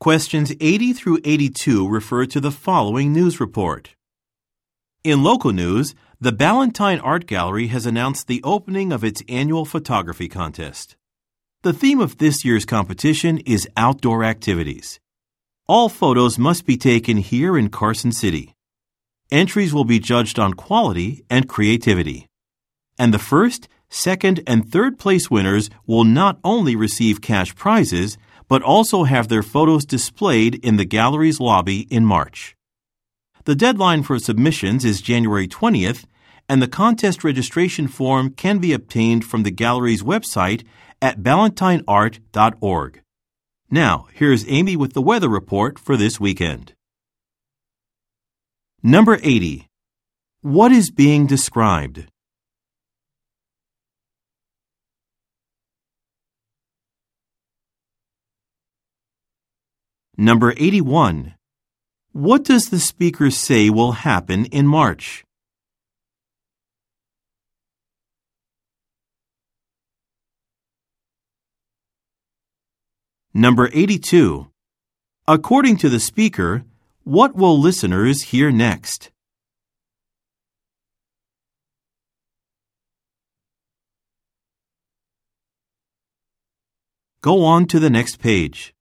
Questions 80 through 82 refer to the following news report. In local news, the Ballantine Art Gallery has announced the opening of its annual photography contest. The theme of this year's competition is outdoor activities. All photos must be taken here in Carson City. Entries will be judged on quality and creativity. And the first, second, and third place winners will not only receive cash prizes, but also have their photos displayed in the gallery's lobby in March. The deadline for submissions is January 20th, and the contest registration form can be obtained from the gallery's website at ballantineart.org. Now, here's Amy with the weather report for this weekend. Number 80. What is being described? Number 81. What does the speaker say will happen in March? Number 82. According to the speaker, what will listeners hear next? Go on to the next page.